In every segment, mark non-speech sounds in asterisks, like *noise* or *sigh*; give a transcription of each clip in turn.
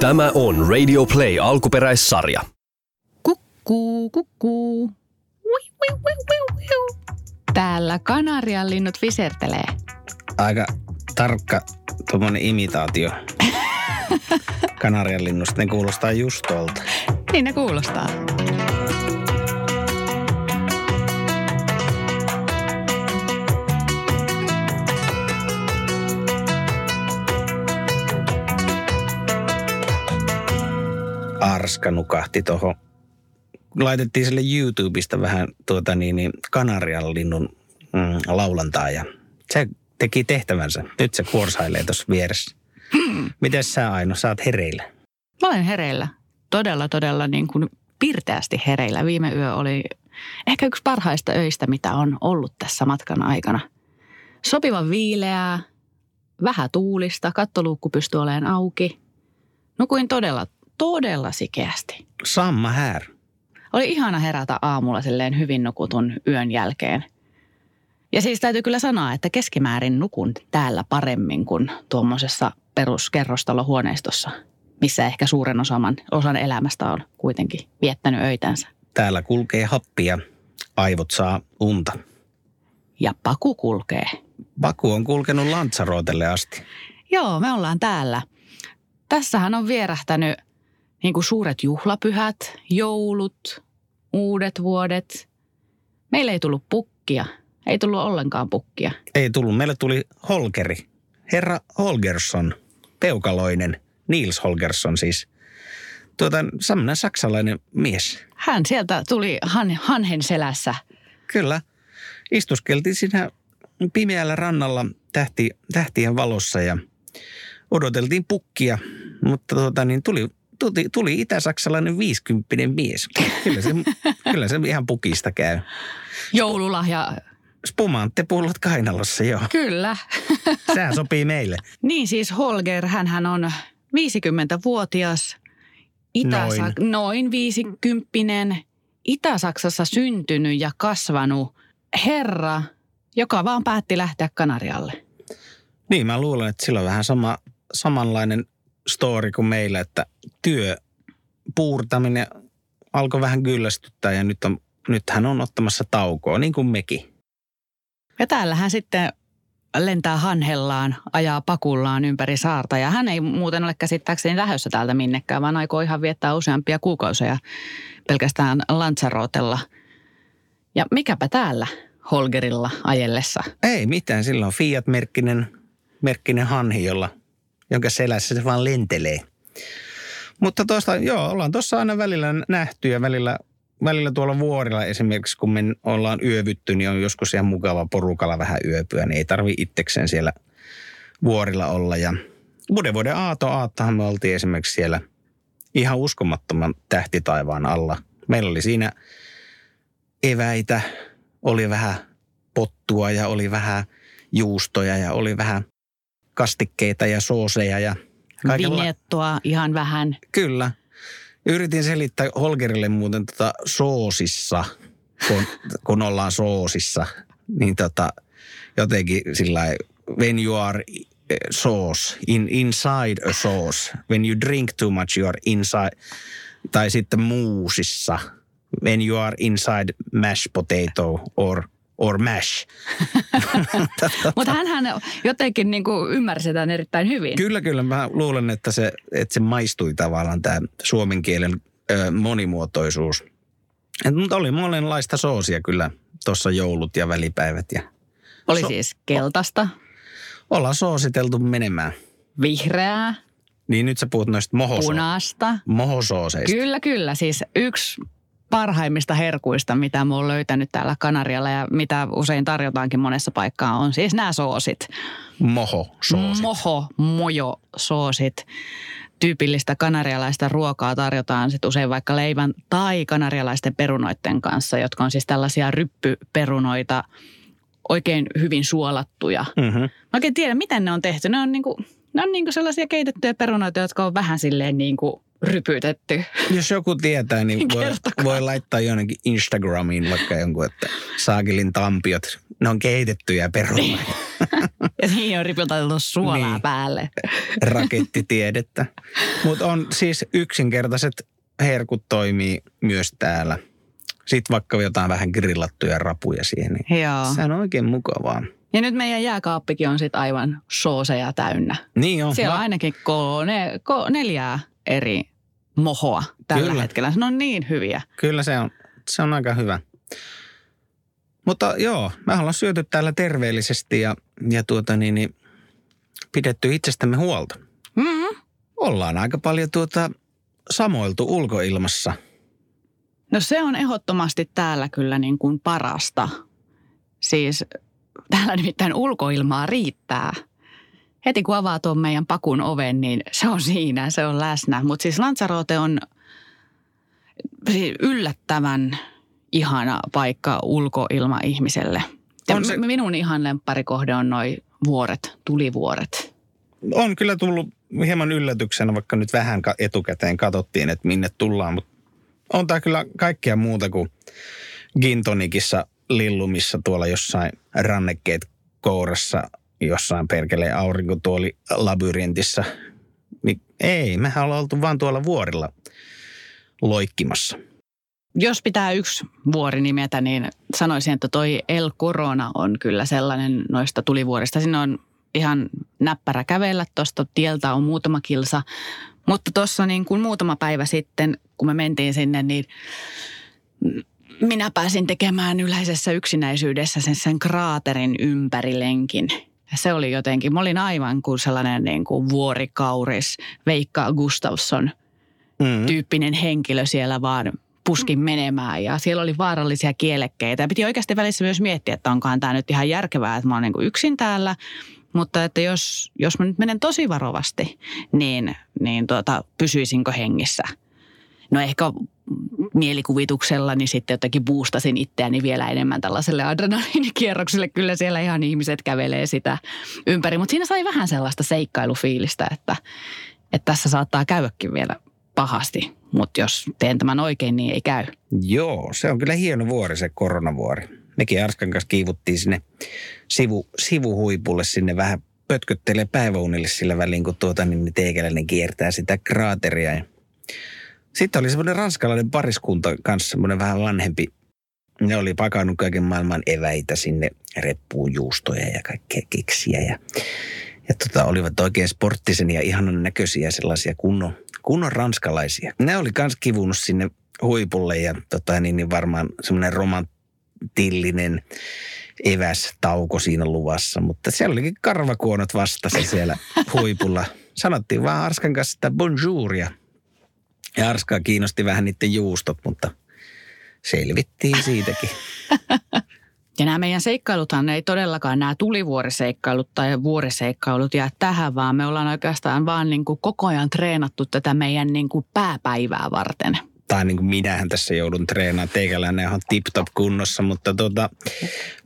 Tämä on Radio Play alkuperäissarja. Kukkuu, kukkuu. Ui, ui, ui, ui, ui. Täällä Kanarian linnut visertelee. Aika tarkka tuommoinen imitaatio *laughs* Kanarian linnusta. Ne kuulostaa just tuolta. Niin ne kuulostaa. Arska nukahti tuohon. Laitettiin sille YouTubesta vähän tuota niin, niin Kanarian linnun mm, laulantaa ja se teki tehtävänsä. Nyt se kuorsailee tuossa vieressä. Miten sä Aino, sä oot hereillä? Mä olen hereillä. Todella, todella niin kuin pirteästi hereillä. Viime yö oli ehkä yksi parhaista öistä, mitä on ollut tässä matkan aikana. Sopivan viileää, vähän tuulista, kattoluukku pystyy olemaan auki. Nukuin todella, todella sikeästi. Samma här. Oli ihana herätä aamulla silleen hyvin nukutun yön jälkeen. Ja siis täytyy kyllä sanoa, että keskimäärin nukun täällä paremmin kuin tuommoisessa peruskerrostalohuoneistossa, missä ehkä suuren osan, osan elämästä on kuitenkin viettänyt öitänsä. Täällä kulkee happia, aivot saa unta. Ja paku kulkee. Baku on kulkenut Lantsarotelle asti. Joo, me ollaan täällä. Tässähän on vierähtänyt niin kuin suuret juhlapyhät, joulut, uudet vuodet. Meillä ei tullut pukkia. Ei tullut ollenkaan pukkia. Ei tullut. Meille tuli Holgeri. Herra Holgersson, peukaloinen. Niels Holgersson siis. Tuota, semmoinen saksalainen mies. Hän sieltä tuli han, hanhen selässä. Kyllä. Istuskeltiin siinä pimeällä rannalla tähti, tähtien valossa ja odoteltiin pukkia, mutta tuota, niin tuli, tuli, tuli itä-saksalainen viisikymppinen mies. Kyllä se, *laughs* kyllä se ihan pukista käy. Joululahja. Spumante pullot kainalossa, joo. Kyllä. *laughs* Sehän sopii meille. Niin siis Holger, hän on 50-vuotias, Itä-Sa- noin. noin 50 Itä-Saksassa syntynyt ja kasvanut herra, joka vaan päätti lähteä Kanarialle. Niin, mä luulen, että sillä on vähän sama, samanlainen story kuin meillä, että työ puurtaminen alkoi vähän kyllästyttää ja nyt, on, nyt hän on ottamassa taukoa, niin kuin mekin. Ja täällä hän sitten lentää hanhellaan, ajaa pakullaan ympäri saarta. Ja hän ei muuten ole käsittääkseni lähdössä täältä minnekään, vaan aikoo ihan viettää useampia kuukausia pelkästään Lanzarotella. Ja mikäpä täällä Holgerilla ajellessa? Ei mitään, sillä on Fiat-merkkinen merkkinen hanhi, jolla, jonka selässä se vaan lentelee. Mutta tuosta, joo, ollaan tuossa aina välillä nähty ja välillä, välillä tuolla vuorilla esimerkiksi, kun me ollaan yövytty, niin on joskus ihan mukava porukalla vähän yöpyä, niin ei tarvi itsekseen siellä vuorilla olla. Ja vuoden vuoden aato aattahan me oltiin esimerkiksi siellä ihan uskomattoman tähtitaivaan alla. Meillä oli siinä eväitä, oli vähän pottua ja oli vähän juustoja ja oli vähän kastikkeita ja sooseja ja kaikella. Vinettoa ihan vähän. Kyllä. Yritin selittää Holgerille muuten tota soosissa, kun, *laughs* kun ollaan soosissa, niin tota, jotenkin sillä when you are sauce, in, inside a sauce, when you drink too much you are inside, tai sitten muusissa, when you are inside mashed potato or – or mash. *laughs* Mutta hän jotenkin niin kuin ymmärsi tämän erittäin hyvin. Kyllä, kyllä. Mä luulen, että se, että se maistui tavallaan tämä suomen kielen ö, monimuotoisuus. Mutta oli monenlaista soosia kyllä tuossa joulut ja välipäivät. Ja oli so- siis keltaista. Ollaan soositeltu menemään. Vihreää. Niin nyt sä puhut noista mohoso- Punaista. mohosooseista. Kyllä, kyllä. Siis yksi parhaimmista herkuista, mitä mä oon löytänyt täällä Kanarialla ja mitä usein tarjotaankin monessa paikkaa, on siis nämä soosit. Moho-soosit. Moho, mojo soosit. Tyypillistä kanarialaista ruokaa tarjotaan sitten usein vaikka leivän tai kanarialaisten perunoiden kanssa, jotka on siis tällaisia ryppyperunoita, oikein hyvin suolattuja. Mm-hmm. Mä oikein tiedän, miten ne on tehty. Ne on, niinku, ne on niinku sellaisia keitettyjä perunoita, jotka on vähän silleen niinku rypytetty. Jos joku tietää, niin voi, voi laittaa jonnekin Instagramiin vaikka jonkun, että saakilin tampiot, ne on keitettyjä perunoita. Ja siihen *laughs* on ripiltautunut suolaa Niin. niin. päälle. rakettitiedettä. Mutta on siis yksinkertaiset herkut toimii myös täällä. Sitten vaikka jotain vähän grillattuja rapuja siihen, niin Joo. se on oikein mukavaa. Ja nyt meidän jääkaappikin on sitten aivan sooseja täynnä. Niin on. Siellä on ainakin kone, ko, neljää eri mohoa tällä Kyllä. hetkellä. Ne on niin hyviä. Kyllä se on, se on aika hyvä. Mutta joo, me ollaan syöty täällä terveellisesti ja, ja tuota niin, niin, pidetty itsestämme huolta. Mm. Ollaan aika paljon tuota samoiltu ulkoilmassa. No se on ehdottomasti täällä kyllä niin kuin parasta. Siis täällä nimittäin ulkoilmaa riittää. Heti kun avaa tuon meidän pakun oven, niin se on siinä, se on läsnä. Mutta siis Lanzarote on siis yllättävän ihana paikka ulkoilma ihmiselle. Ja On se- minun ihan lempparikohde on noi vuoret, tulivuoret. On kyllä tullut hieman yllätyksenä, vaikka nyt vähän etukäteen katsottiin, että minne tullaan, mutta on tämä kyllä kaikkea muuta kuin Gintonikissa lillumissa tuolla jossain rannekkeet kourassa, jossain perkelee aurinkotuoli labyrintissa. Niin ei, mehän ollaan oltu vaan tuolla vuorilla loikkimassa. Jos pitää yksi vuori nimetä, niin sanoisin, että toi El Corona on kyllä sellainen noista tulivuorista. Sinne on ihan näppärä kävellä, tuosta tieltä on muutama kilsa. Mutta tuossa niin kuin muutama päivä sitten, kun me mentiin sinne, niin minä pääsin tekemään yleisessä yksinäisyydessä sen, sen kraaterin ympärilenkin. Se oli jotenkin, mä olin aivan kuin sellainen niin kuin vuorikauris Veikka Gustafsson – Mm. tyyppinen henkilö siellä vaan puskin menemään ja siellä oli vaarallisia kielekkeitä. Ja piti oikeasti välissä myös miettiä, että onkohan tämä nyt ihan järkevää, että mä oon niin kuin yksin täällä. Mutta että jos, jos mä nyt menen tosi varovasti, niin, niin tuota, pysyisinkö hengissä? No ehkä mielikuvituksella niin sitten jotenkin boostasin itseäni vielä enemmän tällaiselle adrenaliinikierrokselle. Kyllä siellä ihan ihmiset kävelee sitä ympäri, mutta siinä sai vähän sellaista seikkailufiilistä, että, että tässä saattaa käydäkin vielä pahasti. Mutta jos teen tämän oikein, niin ei käy. Joo, se on kyllä hieno vuori se koronavuori. Mekin Arskan kanssa kiivuttiin sinne sivu, sivuhuipulle sinne vähän pötköttelee päiväunille sillä väliin, kun tuota, niin teikäläinen kiertää sitä kraateria. Ja sitten oli semmoinen ranskalainen pariskunta kanssa, semmoinen vähän vanhempi. Ne oli pakannut kaiken maailman eväitä sinne, reppuun juustoja ja kaikkea keksiä. Ja, ja tota, olivat oikein sporttisen ja ihanan näköisiä sellaisia kunnon, kunnon ranskalaisia. Ne oli kans kivunut sinne huipulle ja tota, niin, niin varmaan semmoinen romantillinen eväs tauko siinä luvassa. Mutta siellä olikin karvakuonot vastassa siellä huipulla. Sanottiin vaan Arskan kanssa, että bonjouria. Ja Arskaa kiinnosti vähän niiden juustot, mutta selvittiin siitäkin. *laughs* Ja nämä meidän seikkailuthan ei todellakaan, nämä tulivuoriseikkailut tai vuoriseikkailut jää tähän, vaan me ollaan oikeastaan vaan niin kuin koko ajan treenattu tätä meidän niin kuin pääpäivää varten. tai niin kuin minähän tässä joudun treenaamaan. Teikäläinen on tip-top kunnossa, mutta tota,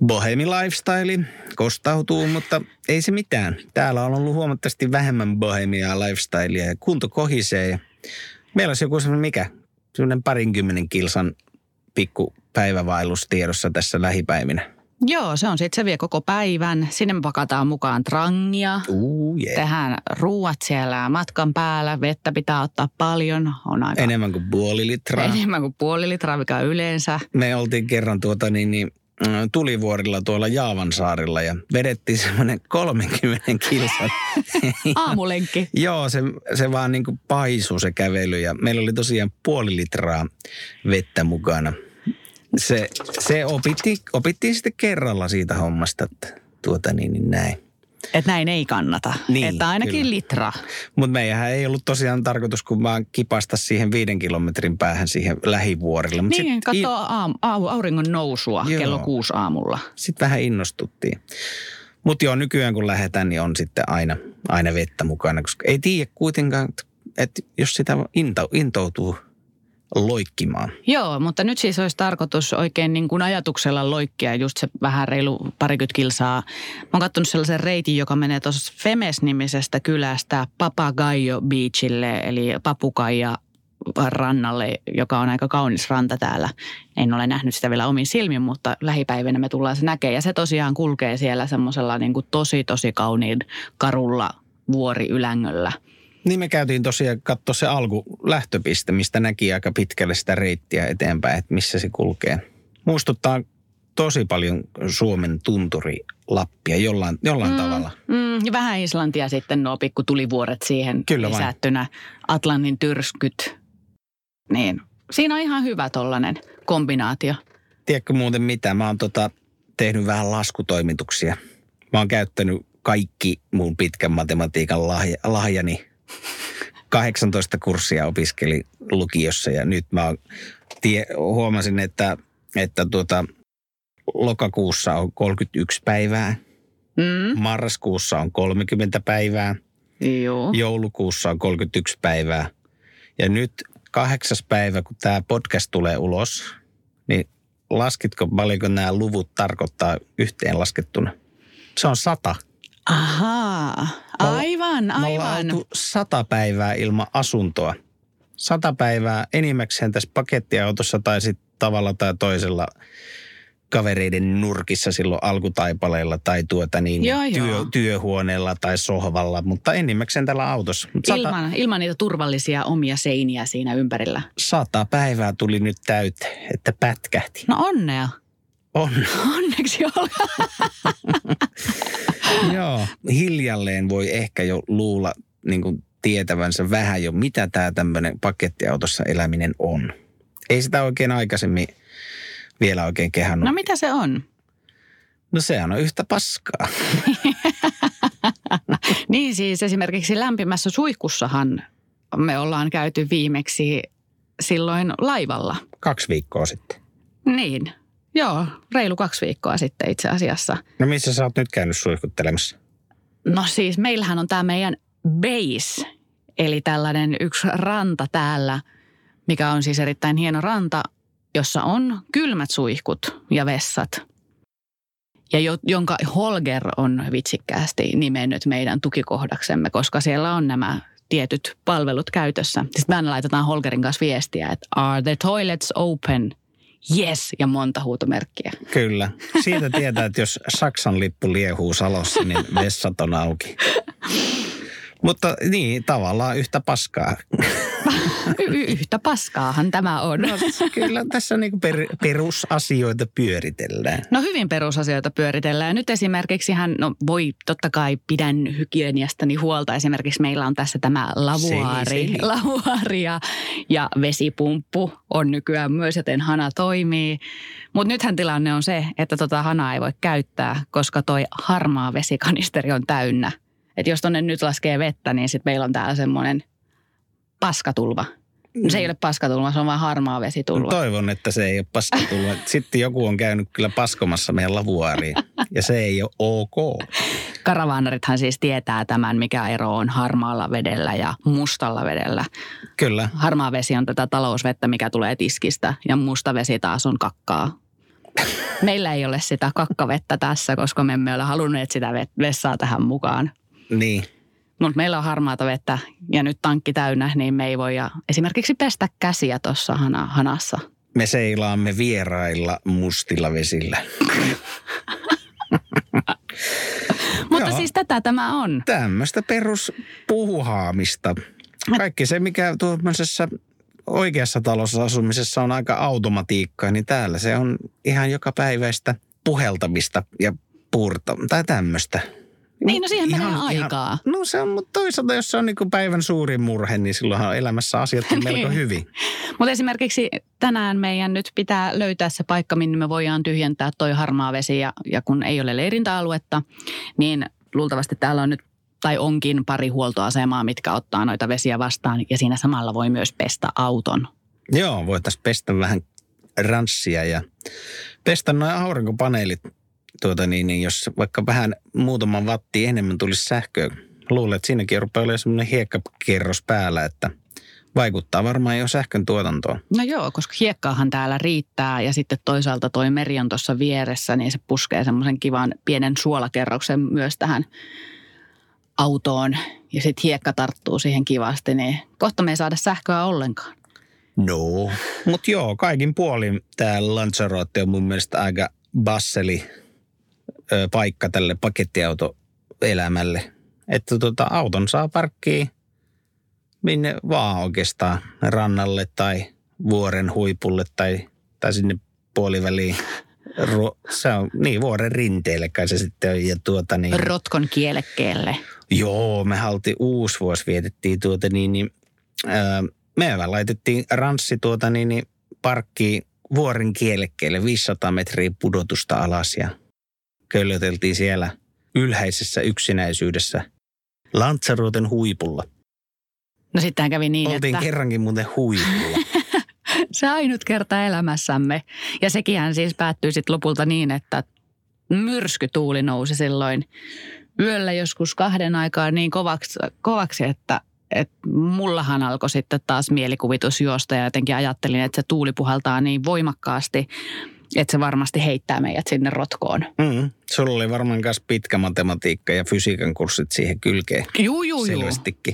bohemi lifestyle kostautuu, mutta ei se mitään. Täällä on ollut huomattavasti vähemmän bohemia lifestylea ja kunto kohisee. Meillä olisi joku semmoinen mikä, semmoinen parinkymmenen kilsan pikku päivävaellus tiedossa tässä lähipäivinä. Joo, se on sitten, se vie koko päivän. Sinne me pakataan mukaan trangia. Uu, yeah. Tehdään ruuat siellä matkan päällä. Vettä pitää ottaa paljon. On aika Enemmän kuin puoli litraa. enemmän kuin puoli litraa, mikä yleensä. Me oltiin kerran tuota niin, niin tulivuorilla tuolla Jaavansaarilla ja vedettiin semmoinen 30 kilsan. *laughs* Aamulenkki. Joo, se, se vaan niin kuin paisui se kävely ja meillä oli tosiaan puoli litraa vettä mukana. Se, se opittiin, opittiin sitten kerralla siitä hommasta, että tuota niin, niin näin. Että näin ei kannata. Niin, että ainakin kyllä. litra. Mutta meidän ei ollut tosiaan tarkoitus, kun vaan kipasta siihen viiden kilometrin päähän siihen lähivuorille. Mut Niin, sit katso aam, au, auringon nousua Joo. kello kuusi aamulla. sitten vähän innostuttiin. Mutta joo, nykyään kun lähdetään, niin on sitten aina, aina vettä mukana, koska ei tiedä kuitenkaan, että jos sitä into, intoutuu loikkimaan. Joo, mutta nyt siis olisi tarkoitus oikein niin kuin ajatuksella loikkia just se vähän reilu parikymmentä kilsaa. Mä oon katsonut sellaisen reitin, joka menee tuossa Femes-nimisestä kylästä Papagayo Beachille, eli Papukaija rannalle, joka on aika kaunis ranta täällä. En ole nähnyt sitä vielä omin silmin, mutta lähipäivinä me tullaan se näkemään. Ja se tosiaan kulkee siellä semmoisella niin kuin tosi, tosi kauniin karulla vuori ylängöllä. Niin me käytiin tosiaan katsoa se alku lähtöpiste, mistä näki aika pitkälle sitä reittiä eteenpäin, että missä se kulkee. Muistuttaa tosi paljon Suomen tunturi Lappia jollain, jollain mm, tavalla. Mm, ja vähän Islantia sitten nuo pikku tulivuoret siihen Kyllä lisättynä. Vain. Atlantin tyrskyt. Niin, siinä on ihan hyvä tollainen kombinaatio. Tiedätkö muuten mitä? Mä oon tota, tehnyt vähän laskutoimituksia. Mä oon käyttänyt kaikki mun pitkän matematiikan lahja, lahjani. 18 kurssia opiskeli lukiossa ja nyt mä tie, huomasin, että, että tuota, lokakuussa on 31 päivää. Mm. Marraskuussa on 30 päivää. Joo. Joulukuussa on 31 päivää. Ja nyt kahdeksas päivä, kun tämä podcast tulee ulos, niin laskitko paljonko nämä luvut tarkoittaa yhteen laskettuna? Se on sata. Ahaa, aivan, aivan. Me sata päivää ilman asuntoa. Sata päivää enimmäkseen tässä pakettiautossa tai sitten tavalla tai toisella kavereiden nurkissa silloin alkutaipaleella tai tuota niin, joo, työ, joo. työhuoneella tai sohvalla, mutta enimmäkseen tällä autossa. Sata, ilman, ilman niitä turvallisia omia seiniä siinä ympärillä. Sata päivää tuli nyt täyteen, että pätkähti. No onnea. On. Onneksi olkaa. *laughs* *laughs* Joo, hiljalleen voi ehkä jo luulla niin kuin tietävänsä vähän jo, mitä tämä tämmöinen pakettiautossa eläminen on. Ei sitä oikein aikaisemmin vielä oikein kehannut. No mitä se on? No sehän on yhtä paskaa. *laughs* niin siis esimerkiksi lämpimässä suihkussahan me ollaan käyty viimeksi silloin laivalla. Kaksi viikkoa sitten. Niin, joo, reilu kaksi viikkoa sitten itse asiassa. No missä sä oot nyt käynyt suihkuttelemassa? No siis meillähän on tämä meidän base, eli tällainen yksi ranta täällä, mikä on siis erittäin hieno ranta, jossa on kylmät suihkut ja vessat. Ja jo, jonka Holger on vitsikkäästi nimennyt meidän tukikohdaksemme, koska siellä on nämä tietyt palvelut käytössä. Sitten me aina laitetaan Holgerin kanssa viestiä, että are the toilets open? Yes, ja monta huutomerkkiä. Kyllä. Siitä tietää, että jos Saksan lippu liehuu salossa, niin vessat on auki. *laughs* Mutta niin, tavallaan yhtä paskaa. *laughs* y- yhtä paskaahan tämä on. No, kyllä tässä niin per, perusasioita pyöritellään. No hyvin perusasioita pyöritellään. Nyt esimerkiksi hän, no voi totta kai pidän hygieniastani huolta. Esimerkiksi meillä on tässä tämä lavuaari, seli, seli. lavuaari ja, ja vesipumppu on nykyään myös, joten hana toimii. Mutta nythän tilanne on se, että tota hanaa ei voi käyttää, koska toi harmaa vesikanisteri on täynnä. Että jos tonne nyt laskee vettä, niin sitten meillä on täällä semmoinen paskatulva. Se ei ole paskatulva, se on vain harmaa vesitulva. No toivon, että se ei ole paskatulva. *laughs* Sitten joku on käynyt kyllä paskomassa meidän lavuaariin ja se ei ole ok. Karavaanarithan siis tietää tämän, mikä ero on harmaalla vedellä ja mustalla vedellä. Kyllä. Harmaa vesi on tätä talousvettä, mikä tulee tiskistä ja musta vesi taas on kakkaa. Meillä ei ole sitä kakkavettä tässä, koska me emme ole halunneet sitä vessaa tähän mukaan. Niin. Mutta meillä on harmaata vettä ja nyt tankki täynnä, niin me ei voi esimerkiksi pestä käsiä tuossa hana, hanassa. Me seilaamme vierailla mustilla vesillä. *laughs* Mutta siis tätä tämä on. Tämmöistä peruspuuhaamista. Kaikki se, mikä tuollaisessa oikeassa talossa asumisessa on aika automatiikkaa, niin täällä se on ihan joka päiväistä puheltamista ja puurta tai tämmöistä. Niin, no siihen ihan, menee aikaa. Ihan, no se on, mutta toisaalta jos se on niin päivän suurin murhe, niin silloinhan elämässä asiat on *laughs* melko niin. hyvin. mutta esimerkiksi tänään meidän nyt pitää löytää se paikka, minne me voidaan tyhjentää toi harmaa vesi ja, ja kun ei ole leirintäaluetta, niin luultavasti täällä on nyt tai onkin pari huoltoasemaa, mitkä ottaa noita vesiä vastaan ja siinä samalla voi myös pestä auton. Joo, voitaisiin pestä vähän ranssia ja pestä noin aurinkopaneelit tuota niin, niin jos vaikka vähän muutaman watti enemmän tulisi sähköä, luulen, että siinäkin rupeaa olemaan semmoinen hiekkakerros päällä, että vaikuttaa varmaan jo sähkön tuotantoon. No joo, koska hiekkaahan täällä riittää ja sitten toisaalta toi meri on tuossa vieressä, niin se puskee semmoisen kivan pienen suolakerroksen myös tähän autoon ja sitten hiekka tarttuu siihen kivasti, niin kohta me ei saada sähköä ollenkaan. No, mutta joo, kaikin puolin tämä Lanzarote on mun mielestä aika basseli ö, paikka tälle pakettiautoelämälle. Että tota, auton saa parkkiin minne vaan oikeastaan rannalle tai vuoren huipulle tai, tai sinne puoliväliin. Ru, se on, niin, vuoren rinteelle kai se sitten on. Ja tuota, niin, Rotkon kielekkeelle. Joo, me halti uusi vuosi vietettiin tuota niin, niin ää, me laitettiin ranssi tuota niin, niin parkkiin vuoren kielekkeelle 500 metriä pudotusta alas ja köllöteltiin siellä ylhäisessä yksinäisyydessä Lanzaroten huipulla. No sittenhän kävi niin, Oltiin että kerrankin muuten huipulla. *laughs* se ainut kerta elämässämme. Ja sekinhän siis päättyi sitten lopulta niin, että myrskytuuli nousi silloin yöllä joskus kahden aikaa niin kovaksi, kovaksi että, että mullahan alkoi sitten taas mielikuvitus juosta ja jotenkin ajattelin, että se tuuli puhaltaa niin voimakkaasti, että se varmasti heittää meidät sinne rotkoon. Mm. Sulla oli varmaan myös pitkä matematiikka ja fysiikan kurssit siihen kylkeen. Juu, juu, juu.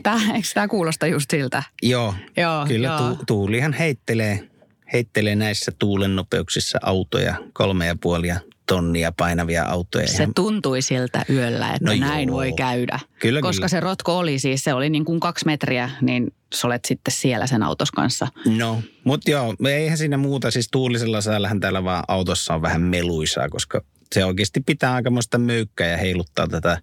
Tää, eikö tämä kuulosta just siltä? Joo, Joo, kyllä joo. tu- tuulihan heittelee, heittelee näissä tuulen nopeuksissa autoja, kolme ja puolia tonnia painavia autoja. Se Ihan- tuntui siltä yöllä, että No näin joo. voi käydä. Kyllä, Koska kyllä. se rotko oli siis, se oli niin kuin kaksi metriä, niin sä olet sitten siellä sen autos kanssa. No, mutta joo, eihän siinä muuta. Siis tuulisella säällähän täällä vaan autossa on vähän meluisaa, koska se oikeasti pitää aikamoista möykkää ja heiluttaa tätä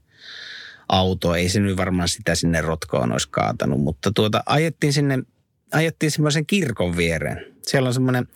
autoa. Ei se nyt varmaan sitä sinne rotkoon olisi kaatanut, mutta tuota, ajettiin sinne, ajettiin semmoisen kirkon viereen. Siellä on semmoinen,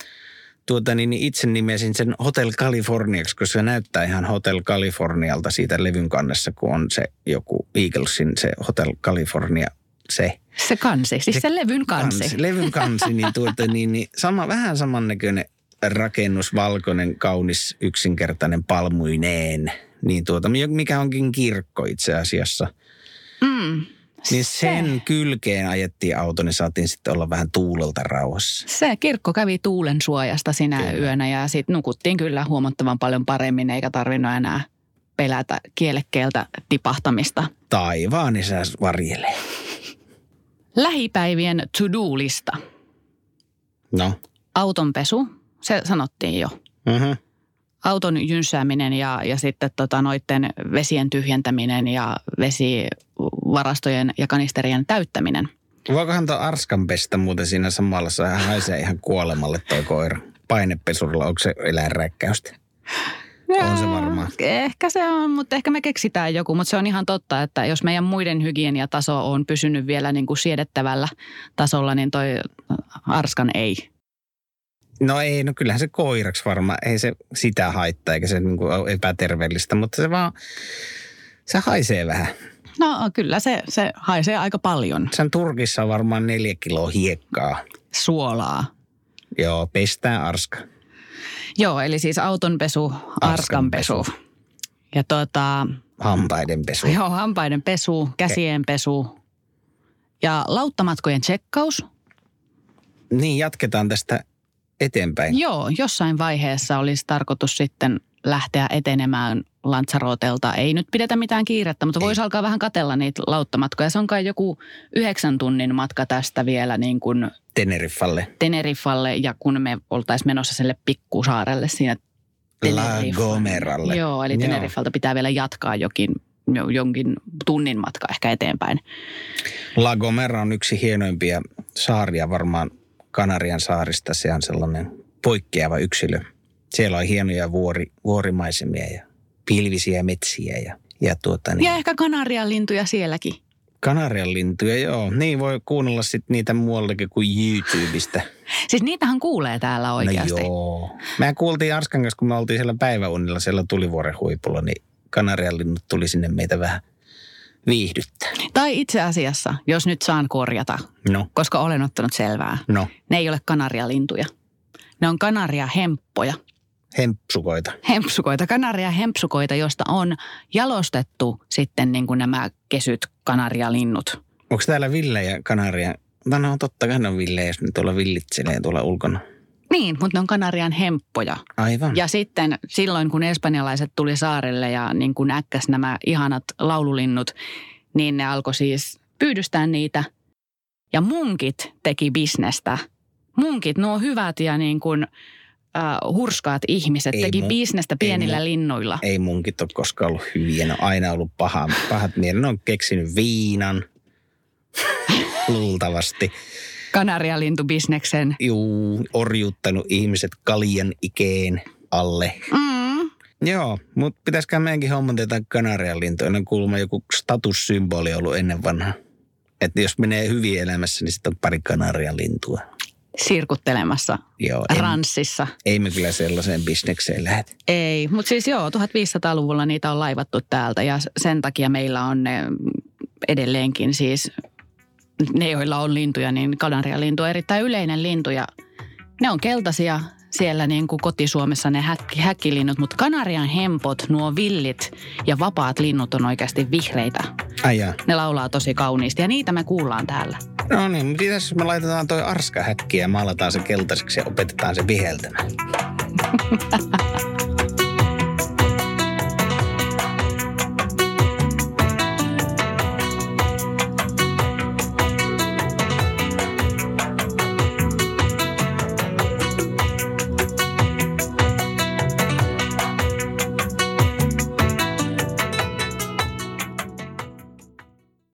tuota, niin itse nimesin sen Hotel Californiaksi, koska se näyttää ihan Hotel Californialta siitä levyn kannessa, kun on se joku Eaglesin se Hotel California, se Se kansi, siis se, Se levyn kansi. kansi, levyn kansi, niin, tuota, niin, niin sama, vähän samannäköinen rakennus, valkoinen, kaunis, yksinkertainen palmuineen. Niin tuota, mikä onkin kirkko itse asiassa. Mm, Niin se, sen kylkeen ajettiin auto, niin saatiin sitten olla vähän tuulelta rauhassa. se kirkko kävi tuulen suojasta sinä Kyllä. yönä ja sitten nukuttiin kyllä huomattavan paljon paremmin eikä tarvinnut enää pelätä kielekkeeltä tipahtamista. Taivaan isä varjelee. *laughs* Lähipäivien to-do-lista. No. Autonpesu, se sanottiin jo. Mm-hmm. auton jynsääminen ja, ja sitten tota noitten vesien tyhjentäminen ja vesivarastojen ja kanisterien täyttäminen. Voikohan tuo arskan pestä muuten siinä samalla, se haisee ihan kuolemalle toi koira. Painepesurilla, onko se eläinräkkäystä? On se varmaan. Ehkä se on, mutta ehkä me keksitään joku. Mutta se on ihan totta, että jos meidän muiden hygieniataso on pysynyt vielä niin kuin siedettävällä tasolla, niin toi arskan ei. No ei, no kyllähän se koiraksi varmaan, ei se sitä haittaa eikä se niinku ole epäterveellistä, mutta se vaan, se haisee vähän. No kyllä se, se haisee aika paljon Sen turkissa on varmaan neljä kiloa hiekkaa. suolaa. Joo, pestää arska. Joo, eli siis autonpesu, arskanpesu. Ja tota, Hampaiden pesu. Joo, hampaiden pesu, käsien pesu ja lauttamatkojen tsekkaus. Niin, jatketaan tästä eteenpäin. Joo, jossain vaiheessa olisi tarkoitus sitten lähteä etenemään Lanzarotelta. Ei nyt pidetä mitään kiirettä, mutta voisi alkaa vähän katella niitä lauttamatkoja. Se on kai joku yhdeksän tunnin matka tästä vielä niin kuin Teneriffalle. Teneriffalle ja kun me oltaisiin menossa sille pikkusaarelle siinä La Teneriffa. Gomeralle. Joo, eli Teneriffalta pitää vielä jatkaa jokin, jo- jonkin tunnin matka ehkä eteenpäin. La Gomera on yksi hienoimpia saaria varmaan Kanarian saarista. Se on sellainen poikkeava yksilö. Siellä on hienoja vuori, vuorimaisemia ja pilvisiä metsiä ja, ja tuota niin. Ja ehkä kanarian lintuja sielläkin. Kanarian lintuja, joo. Niin voi kuunnella sitten niitä muualtakin kuin YouTubesta. *laughs* Siis niitähän kuulee täällä oikeasti. No joo. Mä kuultiin Arskan kanssa, kun me oltiin siellä päiväunilla siellä tulivuoren huipulla, niin Kanarian linnut tuli sinne meitä vähän viihdyttää. Tai itse asiassa, jos nyt saan korjata, No, koska olen ottanut selvää. no, Ne ei ole kanarialintuja. Ne on kanaria hemppoja. Hempsukoita. Hempsukoita, kanaria hempsukoita, josta on jalostettu sitten niin kuin nämä kesyt kanarialinnut. Onko täällä Ville ja Kanaria? No, no totta kai ne on Ville, jos ne tuolla villitselee tuolla ulkona. Niin, mutta ne on kanarian hemppoja. Aivan. Ja sitten silloin, kun espanjalaiset tuli saarelle ja niin kuin äkkäs nämä ihanat laululinnut, niin ne alkoi siis pyydystää niitä. Ja munkit teki bisnestä Munkit, nuo hyvät ja niin kuin, uh, hurskaat ihmiset Ei teki mun- bisnestä pienillä mun- linnuilla. Ei munkit ole koskaan ollut hyviä. Ne on aina ollut paha, pahat mielet. Ne on keksinyt viinan. *laughs* Luultavasti. Kanarialintubisneksen. Juu, orjuuttanut ihmiset kaljan ikeen alle. Mm. Joo, mutta pitäisikö meidänkin hommata jotain kanarialintoja? Ne on kuulemma joku statussymboli ollut ennen vanhaa. Että jos menee hyvin elämässä, niin sitten on pari kanarialintua. Sirkuttelemassa Joo, ei, ranssissa. ei me kyllä sellaiseen bisnekseen lähde. Ei, mutta siis joo, 1500-luvulla niitä on laivattu täältä ja sen takia meillä on ne edelleenkin siis, ne joilla on lintuja, niin kanarialintu on erittäin yleinen lintu ja ne on keltaisia siellä niin kuin kotisuomessa ne häkki, häkkilinnut, mutta kanarian hempot, nuo villit ja vapaat linnut on oikeasti vihreitä. Ai jaa. Ne laulaa tosi kauniisti ja niitä me kuullaan täällä. No niin, mutta jos me laitetaan toi arska häkki ja maalataan se keltaiseksi ja opetetaan se viheltämään. *laughs*